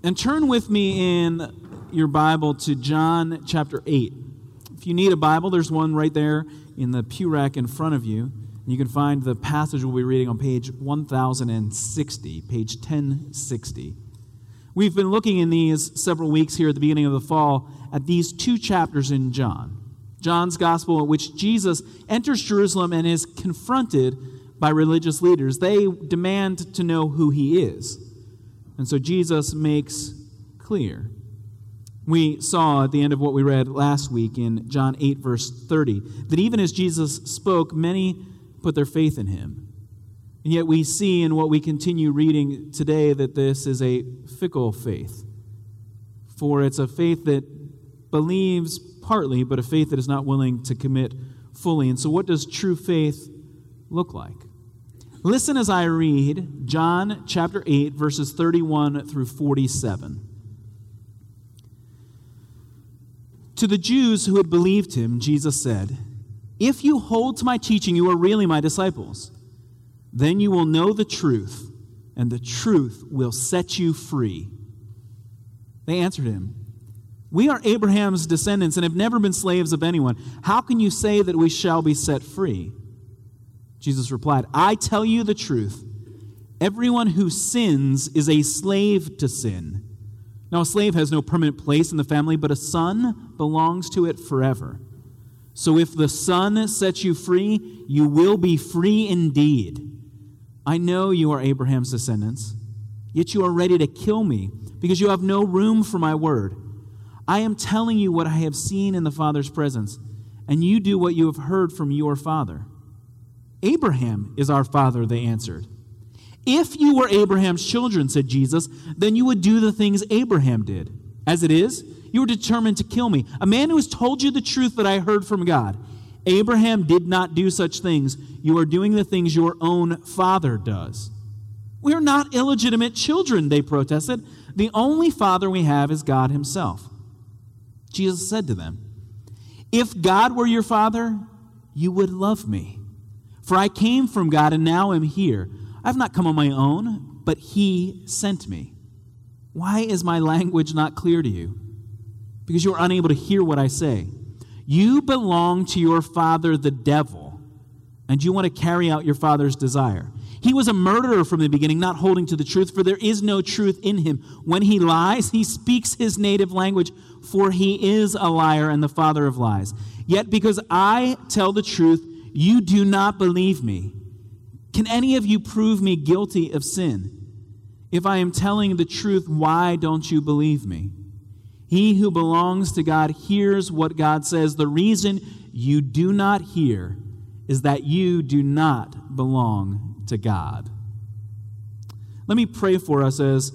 And turn with me in your Bible to John chapter 8. If you need a Bible, there's one right there in the pew rack in front of you. You can find the passage we'll be reading on page 1060, page 1060. We've been looking in these several weeks here at the beginning of the fall at these two chapters in John. John's gospel, in which Jesus enters Jerusalem and is confronted by religious leaders. They demand to know who he is. And so Jesus makes clear. We saw at the end of what we read last week in John 8, verse 30, that even as Jesus spoke, many put their faith in him. And yet we see in what we continue reading today that this is a fickle faith. For it's a faith that believes partly, but a faith that is not willing to commit fully. And so, what does true faith look like? Listen as I read John chapter 8, verses 31 through 47. To the Jews who had believed him, Jesus said, If you hold to my teaching, you are really my disciples. Then you will know the truth, and the truth will set you free. They answered him, We are Abraham's descendants and have never been slaves of anyone. How can you say that we shall be set free? Jesus replied, I tell you the truth. Everyone who sins is a slave to sin. Now, a slave has no permanent place in the family, but a son belongs to it forever. So if the Son sets you free, you will be free indeed. I know you are Abraham's descendants, yet you are ready to kill me because you have no room for my word. I am telling you what I have seen in the Father's presence, and you do what you have heard from your father. Abraham is our father, they answered. If you were Abraham's children, said Jesus, then you would do the things Abraham did. As it is, you are determined to kill me, a man who has told you the truth that I heard from God. Abraham did not do such things. You are doing the things your own father does. We are not illegitimate children, they protested. The only father we have is God himself. Jesus said to them, If God were your father, you would love me for I came from God and now am here. I have not come on my own, but He sent me. Why is my language not clear to you? Because you are unable to hear what I say. You belong to your father, the devil, and you want to carry out your father's desire. He was a murderer from the beginning, not holding to the truth, for there is no truth in him. When he lies, he speaks his native language, for he is a liar and the father of lies. Yet because I tell the truth, you do not believe me. Can any of you prove me guilty of sin? If I am telling the truth, why don't you believe me? He who belongs to God hears what God says. The reason you do not hear is that you do not belong to God. Let me pray for us as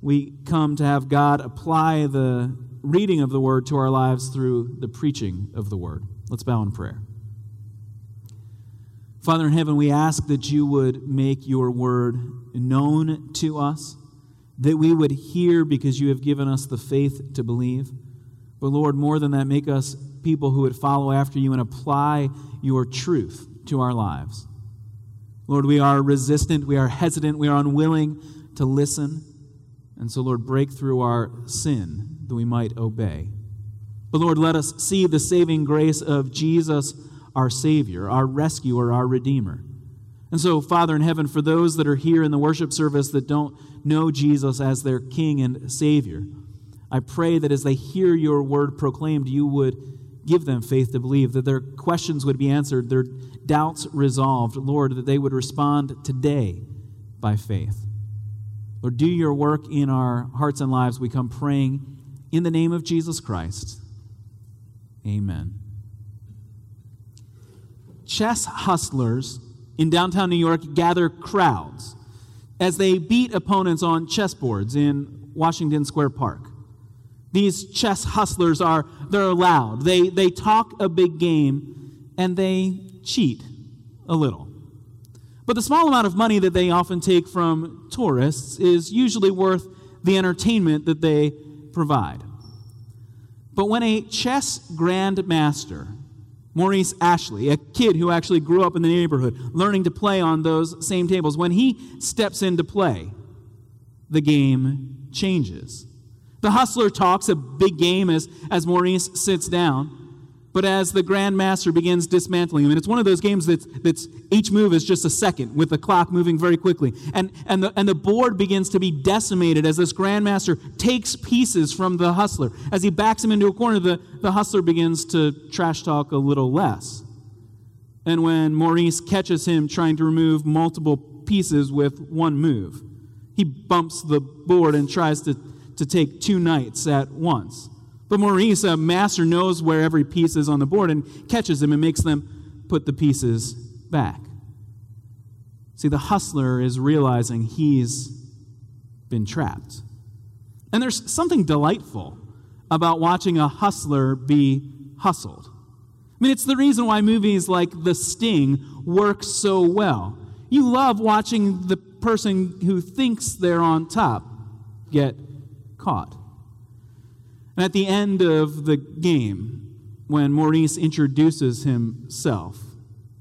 we come to have God apply the reading of the word to our lives through the preaching of the word. Let's bow in prayer. Father in heaven, we ask that you would make your word known to us, that we would hear because you have given us the faith to believe. But Lord, more than that, make us people who would follow after you and apply your truth to our lives. Lord, we are resistant, we are hesitant, we are unwilling to listen. And so, Lord, break through our sin that we might obey. But Lord, let us see the saving grace of Jesus our Savior, our rescuer, our Redeemer. And so, Father in heaven, for those that are here in the worship service that don't know Jesus as their King and Savior, I pray that as they hear your word proclaimed, you would give them faith to believe, that their questions would be answered, their doubts resolved. Lord, that they would respond today by faith. Lord, do your work in our hearts and lives. We come praying in the name of Jesus Christ. Amen chess hustlers in downtown New York gather crowds as they beat opponents on chessboards in Washington Square Park. These chess hustlers are they're loud. They they talk a big game and they cheat a little. But the small amount of money that they often take from tourists is usually worth the entertainment that they provide. But when a chess grandmaster Maurice Ashley, a kid who actually grew up in the neighborhood, learning to play on those same tables. When he steps into play, the game changes. The hustler talks a big game as, as Maurice sits down. But as the grandmaster begins dismantling him, and it's one of those games that's, that's each move is just a second with the clock moving very quickly. And, and, the, and the board begins to be decimated as this grandmaster takes pieces from the hustler. As he backs him into a corner, the, the hustler begins to trash talk a little less. And when Maurice catches him trying to remove multiple pieces with one move, he bumps the board and tries to, to take two knights at once. But Maurice, a master, knows where every piece is on the board and catches them and makes them put the pieces back. See, the hustler is realizing he's been trapped. And there's something delightful about watching a hustler be hustled. I mean, it's the reason why movies like The Sting work so well. You love watching the person who thinks they're on top get caught. And at the end of the game, when Maurice introduces himself,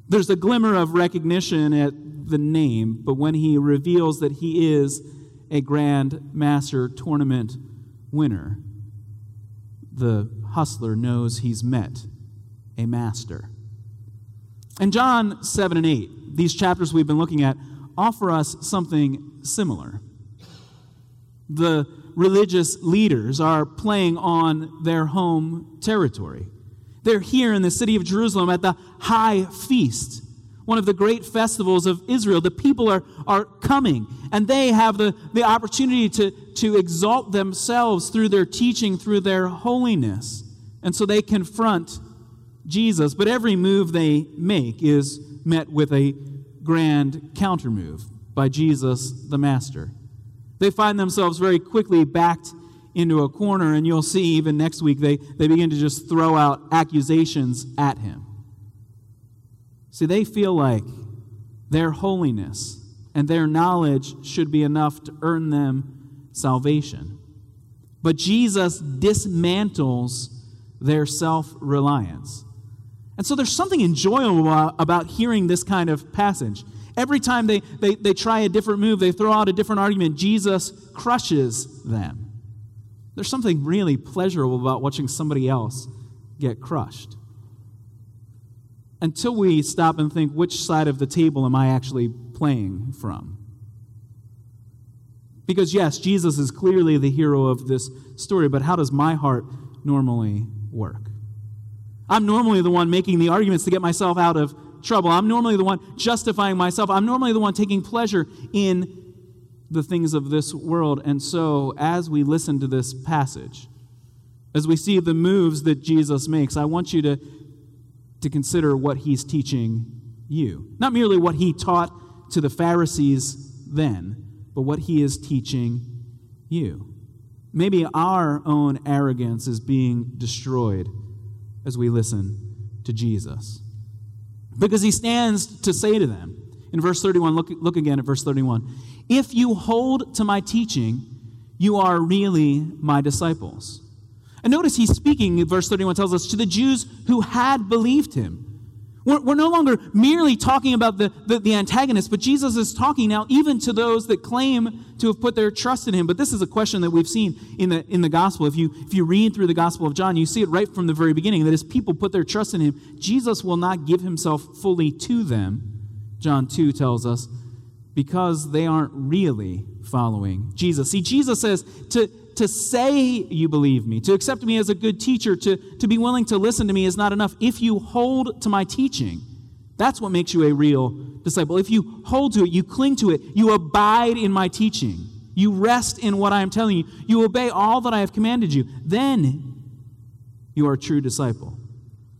there's a glimmer of recognition at the name, but when he reveals that he is a Grand Master tournament winner, the hustler knows he's met a master. And John 7 and 8, these chapters we've been looking at, offer us something similar. The religious leaders are playing on their home territory. They're here in the city of Jerusalem at the high feast, one of the great festivals of Israel. The people are, are coming, and they have the, the opportunity to, to exalt themselves through their teaching, through their holiness. And so they confront Jesus, but every move they make is met with a grand countermove by Jesus the Master. They find themselves very quickly backed into a corner, and you'll see even next week they, they begin to just throw out accusations at him. See, they feel like their holiness and their knowledge should be enough to earn them salvation. But Jesus dismantles their self reliance. And so there's something enjoyable about hearing this kind of passage. Every time they, they, they try a different move, they throw out a different argument, Jesus crushes them. There's something really pleasurable about watching somebody else get crushed. Until we stop and think, which side of the table am I actually playing from? Because, yes, Jesus is clearly the hero of this story, but how does my heart normally work? I'm normally the one making the arguments to get myself out of trouble. I'm normally the one justifying myself. I'm normally the one taking pleasure in the things of this world. And so, as we listen to this passage, as we see the moves that Jesus makes, I want you to, to consider what he's teaching you. Not merely what he taught to the Pharisees then, but what he is teaching you. Maybe our own arrogance is being destroyed as we listen to Jesus. Because he stands to say to them in verse 31, look, look again at verse 31 If you hold to my teaching, you are really my disciples. And notice he's speaking, verse 31 tells us, to the Jews who had believed him. We're, we're no longer merely talking about the, the, the antagonist, but Jesus is talking now even to those that claim to have put their trust in him. But this is a question that we've seen in the, in the gospel. If you, if you read through the gospel of John, you see it right from the very beginning that as people put their trust in him, Jesus will not give himself fully to them. John 2 tells us, because they aren't really following Jesus. See, Jesus says to to say you believe me, to accept me as a good teacher, to, to be willing to listen to me is not enough. If you hold to my teaching, that's what makes you a real disciple. If you hold to it, you cling to it, you abide in my teaching, you rest in what I am telling you, you obey all that I have commanded you, then you are a true disciple.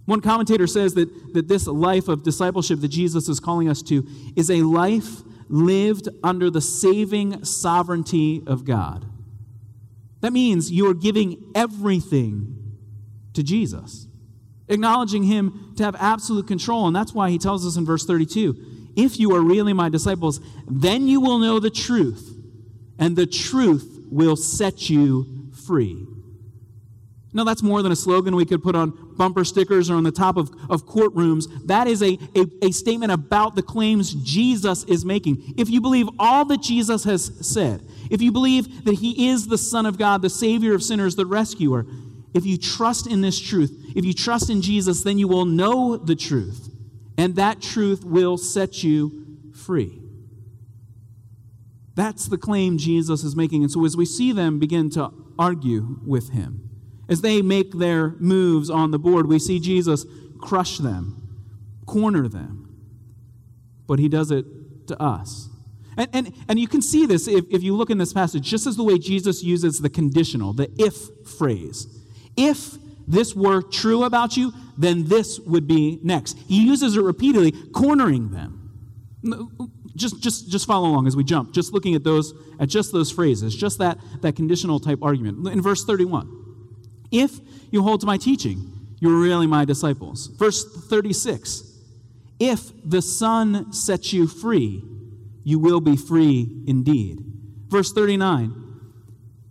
One commentator says that, that this life of discipleship that Jesus is calling us to is a life lived under the saving sovereignty of God. That means you are giving everything to Jesus, acknowledging Him to have absolute control. And that's why He tells us in verse 32 if you are really my disciples, then you will know the truth, and the truth will set you free. No, that's more than a slogan we could put on bumper stickers or on the top of, of courtrooms. That is a, a, a statement about the claims Jesus is making. If you believe all that Jesus has said, if you believe that he is the Son of God, the Savior of sinners, the rescuer, if you trust in this truth, if you trust in Jesus, then you will know the truth, and that truth will set you free. That's the claim Jesus is making. And so as we see them begin to argue with him, as they make their moves on the board, we see Jesus crush them, corner them. But he does it to us. And, and, and you can see this if, if you look in this passage, just as the way Jesus uses the conditional, the if phrase. If this were true about you, then this would be next. He uses it repeatedly, cornering them. Just, just, just follow along as we jump, just looking at those, at just those phrases, just that, that conditional type argument. In verse 31. If you hold to my teaching, you're really my disciples. Verse 36 If the Son sets you free, you will be free indeed. Verse 39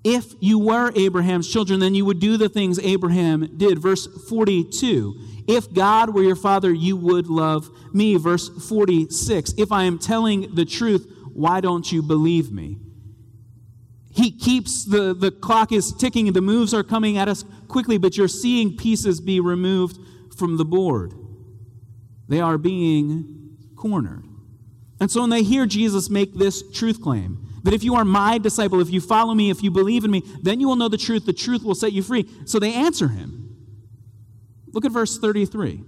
If you were Abraham's children, then you would do the things Abraham did. Verse 42 If God were your father, you would love me. Verse 46 If I am telling the truth, why don't you believe me? He keeps the, the clock is ticking, the moves are coming at us quickly, but you're seeing pieces be removed from the board. They are being cornered. And so when they hear Jesus make this truth claim, that if you are my disciple, if you follow me, if you believe in me, then you will know the truth, the truth will set you free. So they answer him. Look at verse 33.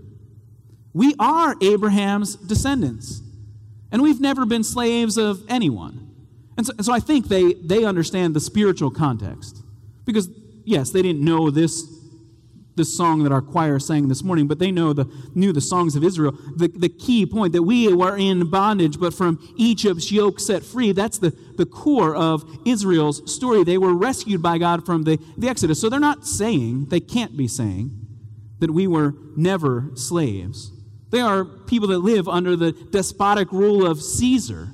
We are Abraham's descendants, and we've never been slaves of anyone. And so, so I think they, they understand the spiritual context. Because, yes, they didn't know this, this song that our choir sang this morning, but they know the, knew the songs of Israel. The, the key point that we were in bondage, but from Egypt's yoke set free, that's the, the core of Israel's story. They were rescued by God from the, the Exodus. So they're not saying, they can't be saying, that we were never slaves. They are people that live under the despotic rule of Caesar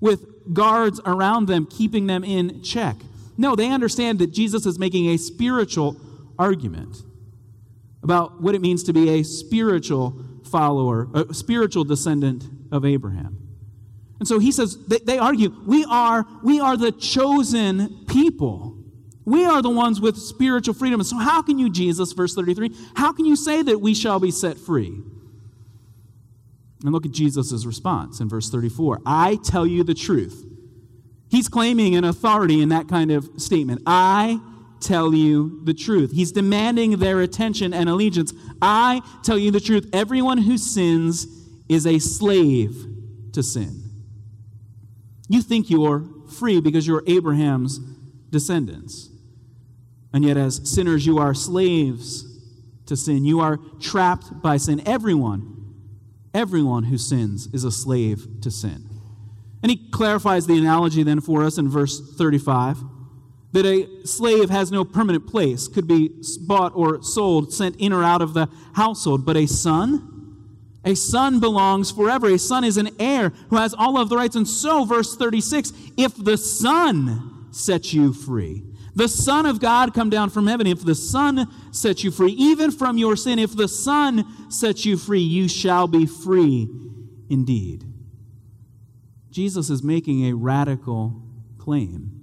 with guards around them, keeping them in check. No, they understand that Jesus is making a spiritual argument about what it means to be a spiritual follower, a spiritual descendant of Abraham. And so he says, they, they argue, we are, we are the chosen people. We are the ones with spiritual freedom. So, how can you, Jesus, verse 33, how can you say that we shall be set free? And look at Jesus' response in verse 34 I tell you the truth. He's claiming an authority in that kind of statement. I tell you the truth. He's demanding their attention and allegiance. I tell you the truth. Everyone who sins is a slave to sin. You think you're free because you're Abraham's descendants. And yet, as sinners, you are slaves to sin. You are trapped by sin. Everyone Everyone who sins is a slave to sin. And he clarifies the analogy then for us in verse 35 that a slave has no permanent place, could be bought or sold, sent in or out of the household, but a son, a son belongs forever. A son is an heir who has all of the rights. And so, verse 36 if the son sets you free, the Son of God come down from heaven. If the Son sets you free, even from your sin, if the Son sets you free, you shall be free indeed. Jesus is making a radical claim.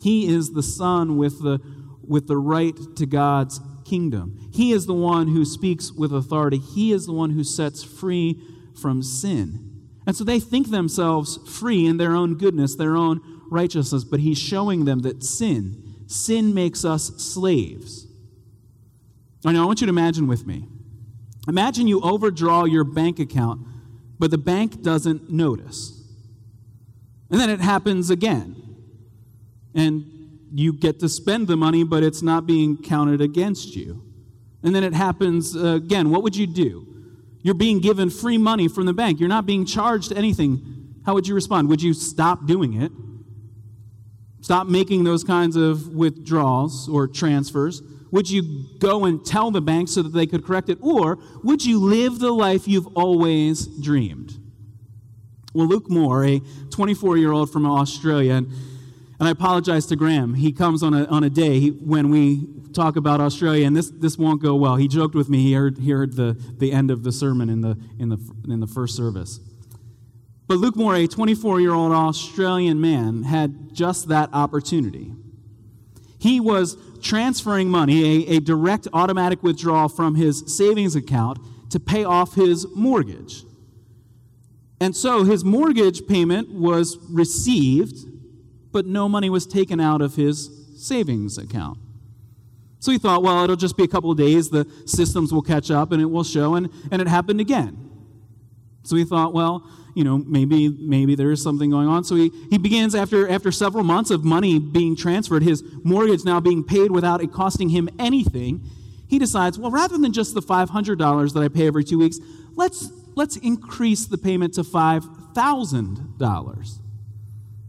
He is the Son with the, with the right to God's kingdom. He is the one who speaks with authority. He is the one who sets free from sin. And so they think themselves free in their own goodness, their own righteousness, but He's showing them that sin sin makes us slaves. Now, I want you to imagine with me. Imagine you overdraw your bank account, but the bank doesn't notice. And then it happens again. And you get to spend the money, but it's not being counted against you. And then it happens again. What would you do? You're being given free money from the bank. You're not being charged anything. How would you respond? Would you stop doing it? Stop making those kinds of withdrawals or transfers. Would you go and tell the bank so that they could correct it? Or would you live the life you've always dreamed? Well, Luke Moore, a 24 year old from Australia, and And I apologize to Graham. He comes on a, on a day he, when we talk about Australia, and this, this won't go well. He joked with me. He heard, he heard the, the end of the sermon in the, in, the, in the first service. But Luke Moore, a 24 year old Australian man, had just that opportunity. He was transferring money, a, a direct automatic withdrawal from his savings account, to pay off his mortgage. And so his mortgage payment was received, but no money was taken out of his savings account. So he thought, well, it'll just be a couple of days, the systems will catch up and it will show, and, and it happened again. So he thought, well, you know, maybe maybe there is something going on. So he, he begins after after several months of money being transferred, his mortgage now being paid without it costing him anything. He decides, well, rather than just the $500 that I pay every two weeks, let's let's increase the payment to $5,000.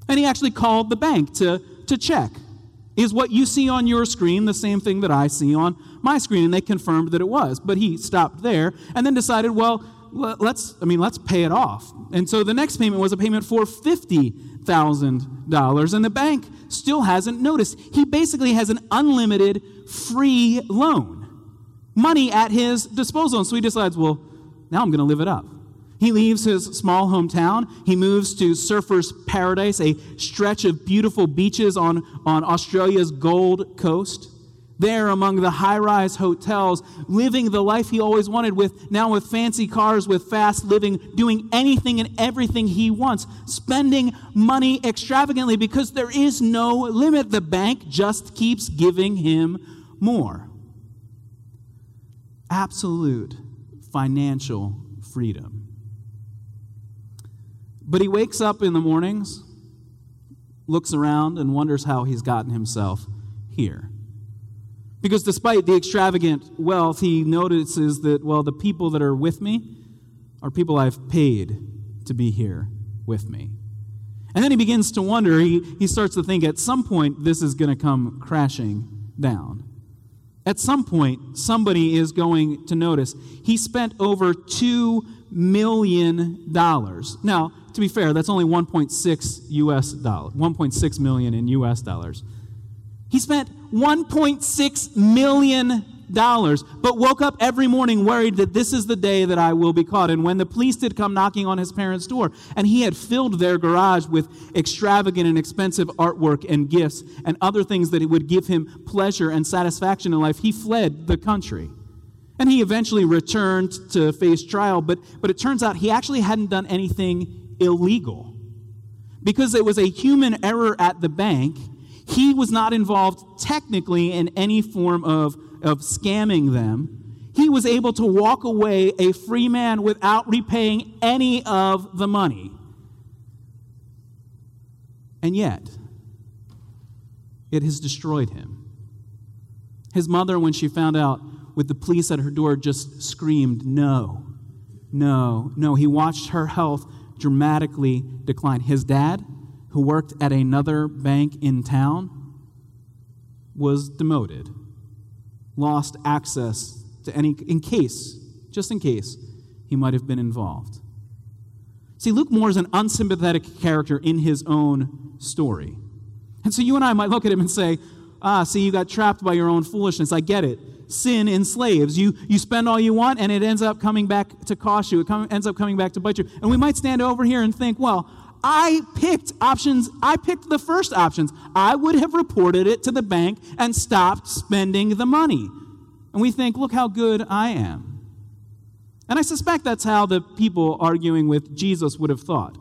And he actually called the bank to, to check. Is what you see on your screen the same thing that I see on my screen? And they confirmed that it was. But he stopped there and then decided, well, let's, I mean, let's pay it off. And so the next payment was a payment for $50,000. And the bank still hasn't noticed. He basically has an unlimited free loan, money at his disposal. And so he decides, well, now I'm going to live it up. He leaves his small hometown. He moves to Surfer's Paradise, a stretch of beautiful beaches on, on Australia's Gold Coast there among the high rise hotels, living the life he always wanted with, now with fancy cars, with fast living, doing anything and everything he wants, spending money extravagantly because there is no limit. The bank just keeps giving him more. Absolute financial freedom. But he wakes up in the mornings, looks around, and wonders how he's gotten himself here. Because despite the extravagant wealth, he notices that, well, the people that are with me are people I've paid to be here with me. And then he begins to wonder, he, he starts to think at some point this is going to come crashing down. At some point, somebody is going to notice. He spent over $2 million. Now, to be fair, that's only 1.6 US dollars, 1.6 million in US dollars. He spent $1.6 million, but woke up every morning worried that this is the day that I will be caught. And when the police did come knocking on his parents' door, and he had filled their garage with extravagant and expensive artwork and gifts and other things that would give him pleasure and satisfaction in life, he fled the country. And he eventually returned to face trial, but, but it turns out he actually hadn't done anything illegal. Because it was a human error at the bank, he was not involved technically in any form of, of scamming them. He was able to walk away a free man without repaying any of the money. And yet, it has destroyed him. His mother, when she found out with the police at her door, just screamed, No, no, no. He watched her health dramatically decline. His dad, who worked at another bank in town, was demoted, lost access to any, in case, just in case, he might have been involved. See, Luke Moore is an unsympathetic character in his own story. And so you and I might look at him and say, ah, see, you got trapped by your own foolishness. I get it. Sin enslaves. You, you spend all you want, and it ends up coming back to cost you. It come, ends up coming back to bite you. And we might stand over here and think, well, I picked options, I picked the first options. I would have reported it to the bank and stopped spending the money. And we think, look how good I am. And I suspect that's how the people arguing with Jesus would have thought.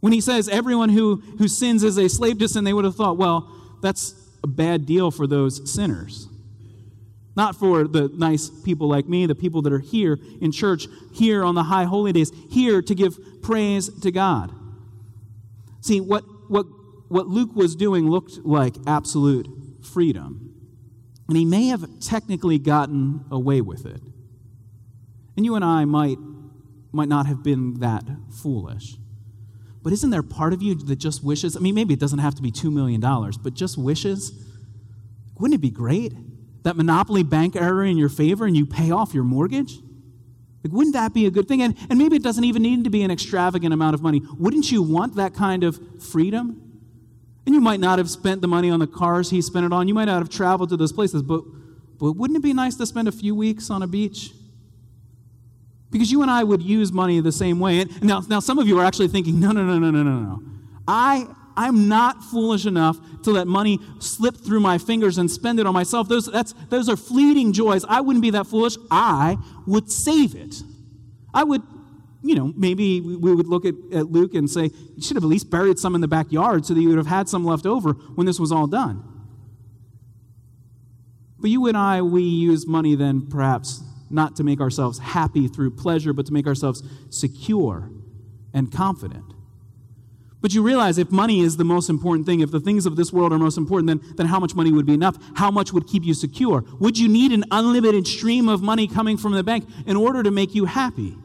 When he says everyone who, who sins is a slave to sin, they would have thought, well, that's a bad deal for those sinners. Not for the nice people like me, the people that are here in church, here on the high holy days, here to give praise to God. See, what, what, what Luke was doing looked like absolute freedom. And he may have technically gotten away with it. And you and I might, might not have been that foolish. But isn't there part of you that just wishes? I mean, maybe it doesn't have to be $2 million, but just wishes? Wouldn't it be great? That monopoly bank error in your favor and you pay off your mortgage? Like, wouldn't that be a good thing? And, and maybe it doesn't even need to be an extravagant amount of money. Wouldn't you want that kind of freedom? And you might not have spent the money on the cars he spent it on. You might not have traveled to those places, but, but wouldn't it be nice to spend a few weeks on a beach? Because you and I would use money the same way. And now, now some of you are actually thinking, no, no, no, no, no, no, no. I, I'm not foolish enough to let money slip through my fingers and spend it on myself. Those, those are fleeting joys. I wouldn't be that foolish. I would save it. I would you know, maybe we would look at, at Luke and say, you should have at least buried some in the backyard so that you would have had some left over when this was all done. But you and I, we use money then perhaps not to make ourselves happy through pleasure, but to make ourselves secure and confident. But you realize if money is the most important thing, if the things of this world are most important, then, then how much money would be enough? How much would keep you secure? Would you need an unlimited stream of money coming from the bank in order to make you happy?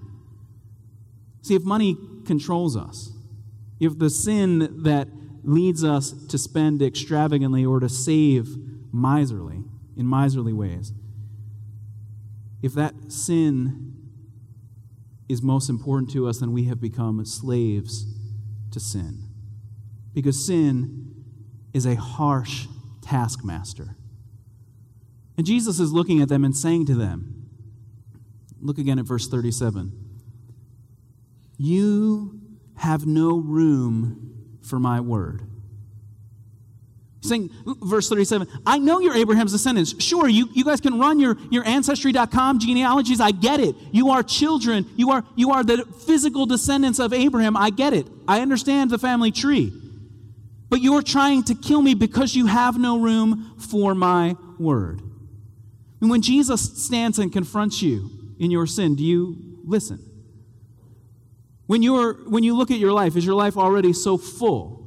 See, if money controls us, if the sin that leads us to spend extravagantly or to save miserly, in miserly ways, if that sin is most important to us, then we have become slaves to sin. Because sin is a harsh taskmaster. And Jesus is looking at them and saying to them, look again at verse 37. You have no room for my word. Saying, verse 37, I know you're Abraham's descendants. Sure, you, you guys can run your, your ancestry.com genealogies. I get it. You are children. You are, you are the physical descendants of Abraham. I get it. I understand the family tree. But you're trying to kill me because you have no room for my word. And when Jesus stands and confronts you in your sin, do you listen? When, you're, when you look at your life, is your life already so full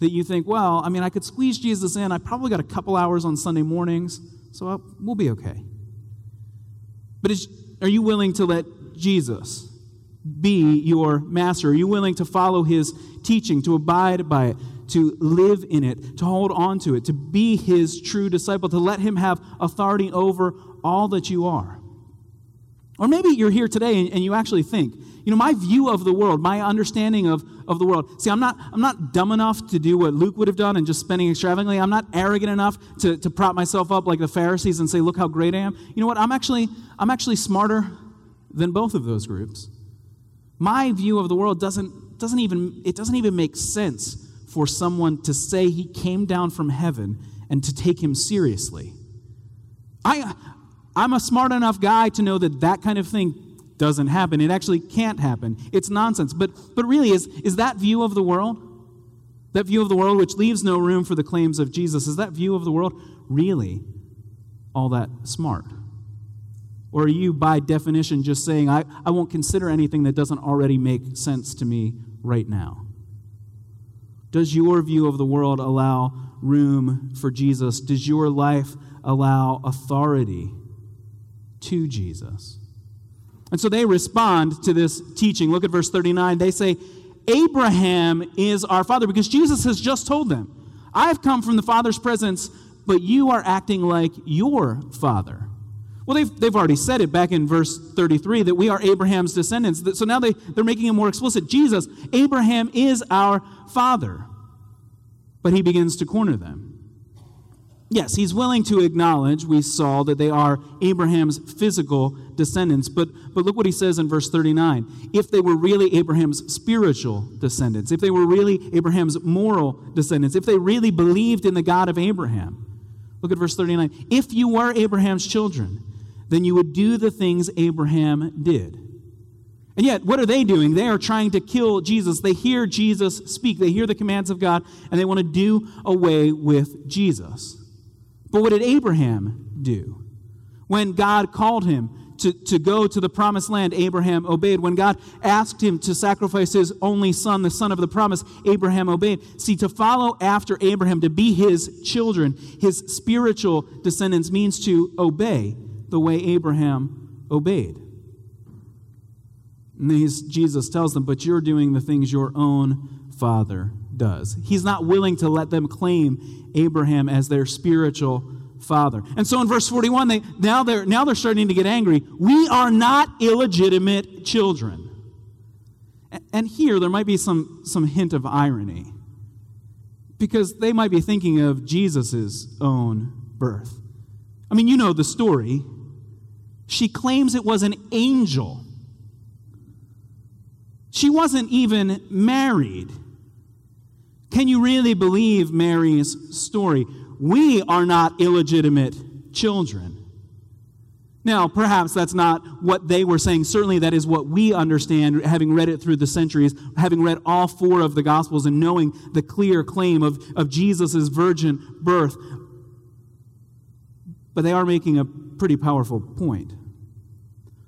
that you think, well, I mean, I could squeeze Jesus in. I probably got a couple hours on Sunday mornings, so I'll, we'll be okay. But is, are you willing to let Jesus be your master? Are you willing to follow his teaching, to abide by it, to live in it, to hold on to it, to be his true disciple, to let him have authority over all that you are? Or maybe you're here today and, and you actually think, you know, my view of the world, my understanding of, of the world. See, I'm not, I'm not dumb enough to do what Luke would have done and just spending extravagantly. I'm not arrogant enough to, to prop myself up like the Pharisees and say, look how great I am. You know what? I'm actually, I'm actually smarter than both of those groups. My view of the world doesn't, doesn't even, it doesn't even make sense for someone to say he came down from heaven and to take him seriously. I, I'm a smart enough guy to know that that kind of thing doesn't happen. It actually can't happen. It's nonsense. But, but really, is, is that view of the world, that view of the world which leaves no room for the claims of Jesus, is that view of the world really all that smart? Or are you, by definition, just saying, I, I won't consider anything that doesn't already make sense to me right now? Does your view of the world allow room for Jesus? Does your life allow authority to Jesus? And so they respond to this teaching. Look at verse 39. They say, Abraham is our father, because Jesus has just told them, I've come from the Father's presence, but you are acting like your father. Well, they've, they've already said it back in verse 33 that we are Abraham's descendants. So now they, they're making it more explicit. Jesus, Abraham is our father. But he begins to corner them. Yes, he's willing to acknowledge, we saw, that they are Abraham's physical descendants. But, but look what he says in verse 39. If they were really Abraham's spiritual descendants, if they were really Abraham's moral descendants, if they really believed in the God of Abraham, look at verse 39. If you were Abraham's children, then you would do the things Abraham did. And yet, what are they doing? They are trying to kill Jesus. They hear Jesus speak, they hear the commands of God, and they want to do away with Jesus. But what did Abraham do? When God called him to, to go to the promised land, Abraham obeyed. When God asked him to sacrifice his only son, the son of the promise, Abraham obeyed. See, to follow after Abraham, to be his children, his spiritual descendants, means to obey the way Abraham obeyed. And Jesus tells them, But you're doing the things your own father does. He's not willing to let them claim Abraham as their spiritual father. And so in verse 41, they now they're now they're starting to get angry. We are not illegitimate children. And here there might be some, some hint of irony. because they might be thinking of Jesus' own birth. I mean, you know the story. She claims it was an angel. She wasn't even married. Can you really believe Mary's story? We are not illegitimate children. Now, perhaps that's not what they were saying. Certainly, that is what we understand, having read it through the centuries, having read all four of the Gospels and knowing the clear claim of, of Jesus' virgin birth. But they are making a pretty powerful point.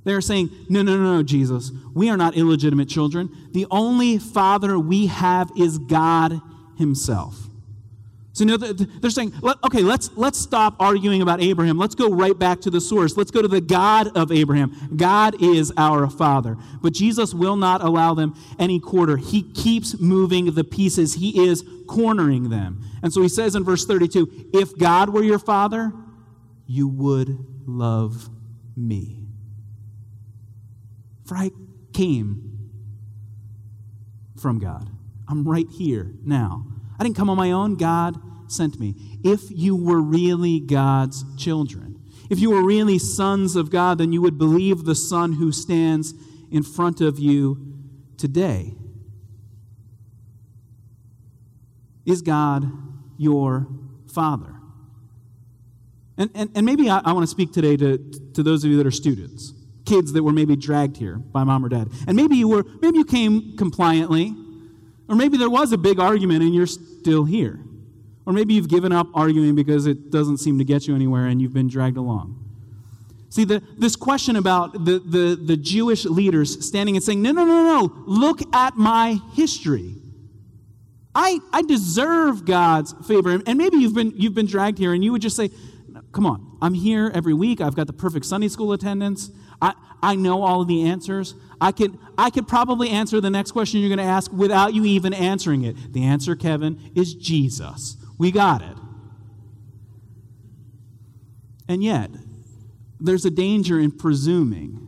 They are saying, no, no, no, no, Jesus, we are not illegitimate children. The only father we have is God Himself. So you know, they're saying, okay, let's, let's stop arguing about Abraham. Let's go right back to the source. Let's go to the God of Abraham. God is our Father. But Jesus will not allow them any quarter. He keeps moving the pieces, He is cornering them. And so he says in verse 32 if God were your Father, you would love me. For I came from God. I'm right here now. I didn't come on my own. God sent me. If you were really God's children, if you were really sons of God, then you would believe the Son who stands in front of you today. Is God your Father? And, and, and maybe I, I want to speak today to, to those of you that are students, kids that were maybe dragged here by mom or dad. And maybe you were, maybe you came compliantly, or maybe there was a big argument and you're still here. Or maybe you've given up arguing because it doesn't seem to get you anywhere and you've been dragged along. See, the, this question about the, the, the Jewish leaders standing and saying, no, no, no, no, look at my history. I, I deserve God's favor. And maybe you've been, you've been dragged here and you would just say, come on, I'm here every week. I've got the perfect Sunday school attendance. I, I know all of the answers. I could, I could probably answer the next question you're going to ask without you even answering it. The answer, Kevin, is Jesus. We got it. And yet, there's a danger in presuming.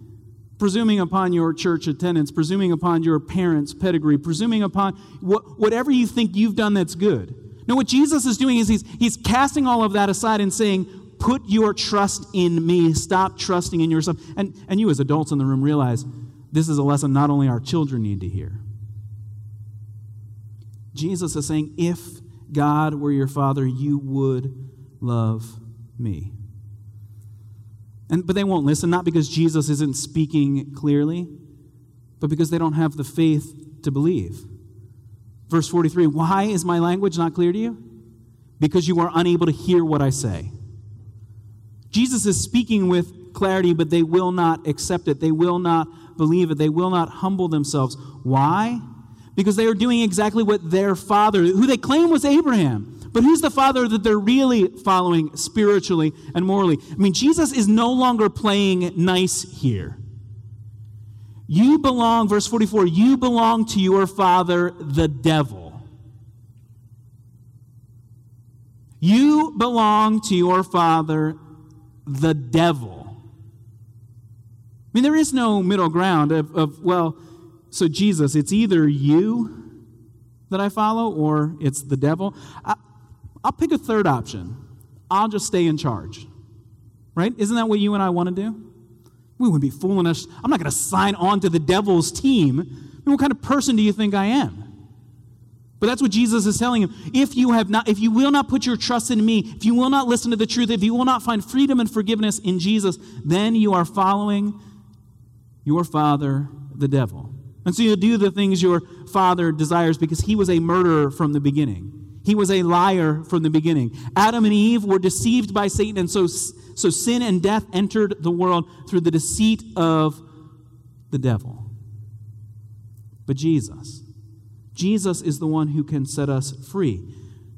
Presuming upon your church attendance, presuming upon your parents' pedigree, presuming upon wh- whatever you think you've done that's good. No, what Jesus is doing is he's, he's casting all of that aside and saying, Put your trust in me. Stop trusting in yourself. And, and you, as adults in the room, realize this is a lesson not only our children need to hear. Jesus is saying, If God were your father, you would love me. And, but they won't listen, not because Jesus isn't speaking clearly, but because they don't have the faith to believe. Verse 43 Why is my language not clear to you? Because you are unable to hear what I say. Jesus is speaking with clarity, but they will not accept it. They will not believe it. They will not humble themselves. Why? because they are doing exactly what their father, who they claim was Abraham, but who's the father that they're really following spiritually and morally? I mean, Jesus is no longer playing nice here. You belong, verse 44, you belong to your father, the devil. You belong to your father, the devil. Mean, there is no middle ground of, of well, so, Jesus, it's either you that I follow or it's the devil. I, will pick a third option. I'll just stay in charge. Right? Isn't that what you and I want to do? We wouldn't be fooling us. I'm not going to sign on to the devil's team. I mean, what kind of person do you think I am? But that's what Jesus is telling him. If you have not, if you will not put your trust in me, if you will not listen to the truth, if you will not find freedom and forgiveness in Jesus, then you are following your father, the devil. And so you'll do the things your father desires because he was a murderer from the beginning. He was a liar from the beginning. Adam and Eve were deceived by Satan, and so, so sin and death entered the world through the deceit of the devil. But Jesus, Jesus is the one who can set us free.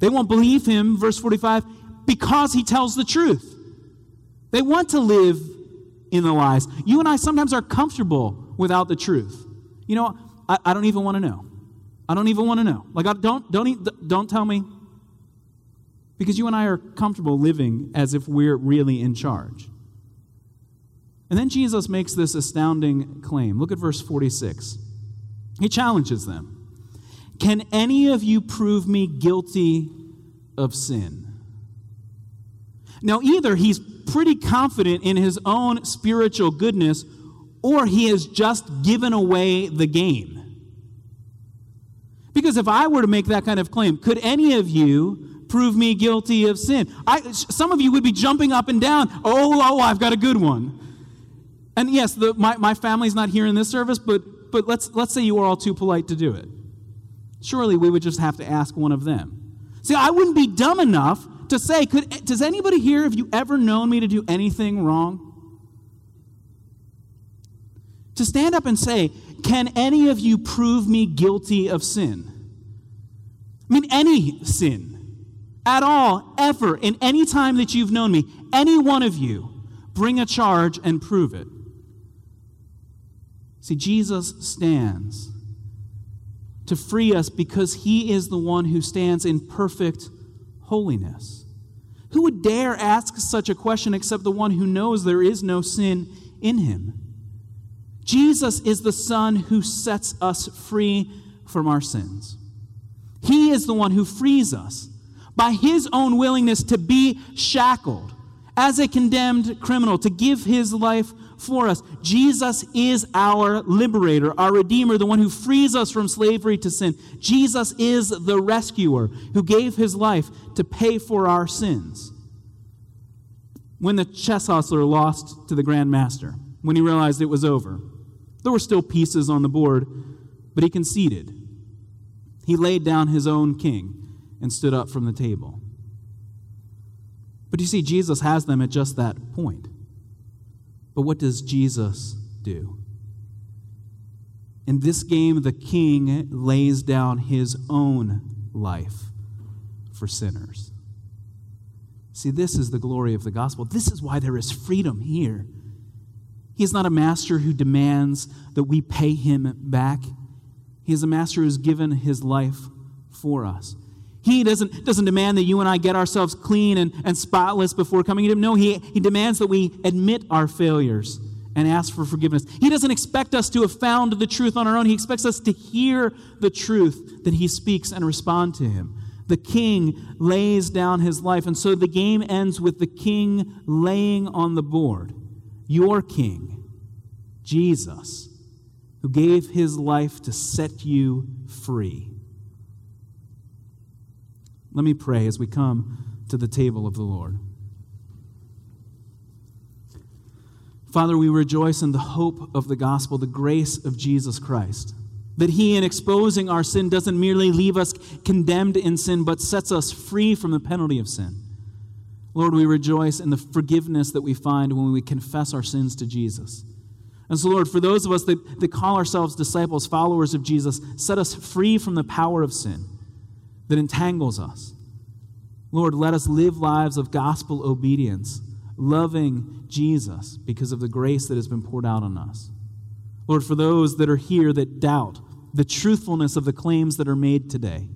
They won't believe him, verse 45, because he tells the truth. They want to live in the lies. You and I sometimes are comfortable without the truth. You know, I, I don't even want to know. I don't even want to know. Like, I, don't, don't, don't tell me. Because you and I are comfortable living as if we're really in charge. And then Jesus makes this astounding claim. Look at verse 46. He challenges them Can any of you prove me guilty of sin? Now, either he's pretty confident in his own spiritual goodness, or he has just given away the game. Because if I were to make that kind of claim, could any of you prove me guilty of sin? I, some of you would be jumping up and down. Oh, oh, I've got a good one. And yes, the, my, my family's not here in this service, but, but let's, let's say you are all too polite to do it. Surely we would just have to ask one of them. See, I wouldn't be dumb enough to say, could, does anybody here, have you ever known me to do anything wrong? To stand up and say, can any of you prove me guilty of sin? I mean, any sin at all, ever, in any time that you've known me, any one of you, bring a charge and prove it. See, Jesus stands to free us because he is the one who stands in perfect holiness. Who would dare ask such a question except the one who knows there is no sin in him? Jesus is the Son who sets us free from our sins. He is the one who frees us by his own willingness to be shackled as a condemned criminal, to give his life for us. Jesus is our liberator, our redeemer, the one who frees us from slavery to sin. Jesus is the rescuer who gave his life to pay for our sins. When the chess hustler lost to the Grand Master, when he realized it was over, there were still pieces on the board, but he conceded. He laid down his own king and stood up from the table. But you see, Jesus has them at just that point. But what does Jesus do? In this game, the king lays down his own life for sinners. See, this is the glory of the gospel. This is why there is freedom here. He is not a master who demands that we pay him back. He is a master who has given his life for us. He doesn't, doesn't demand that you and I get ourselves clean and, and spotless before coming to Him. No, he, he demands that we admit our failures and ask for forgiveness. He doesn't expect us to have found the truth on our own. He expects us to hear the truth that He speaks and respond to Him. The king lays down his life, and so the game ends with the king laying on the board. Your king, Jesus, who gave his life to set you free. Let me pray as we come to the table of the Lord. Father, we rejoice in the hope of the gospel, the grace of Jesus Christ. That he, in exposing our sin, doesn't merely leave us condemned in sin, but sets us free from the penalty of sin. Lord, we rejoice in the forgiveness that we find when we confess our sins to Jesus. And so, Lord, for those of us that, that call ourselves disciples, followers of Jesus, set us free from the power of sin that entangles us. Lord, let us live lives of gospel obedience, loving Jesus because of the grace that has been poured out on us. Lord, for those that are here that doubt the truthfulness of the claims that are made today,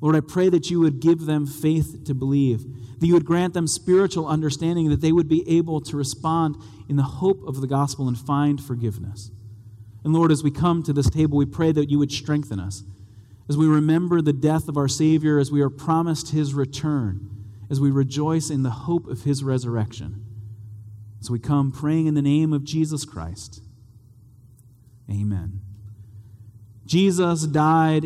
Lord, I pray that you would give them faith to believe, that you would grant them spiritual understanding, that they would be able to respond in the hope of the gospel and find forgiveness. And Lord, as we come to this table, we pray that you would strengthen us as we remember the death of our Savior, as we are promised his return, as we rejoice in the hope of his resurrection. So we come praying in the name of Jesus Christ. Amen. Jesus died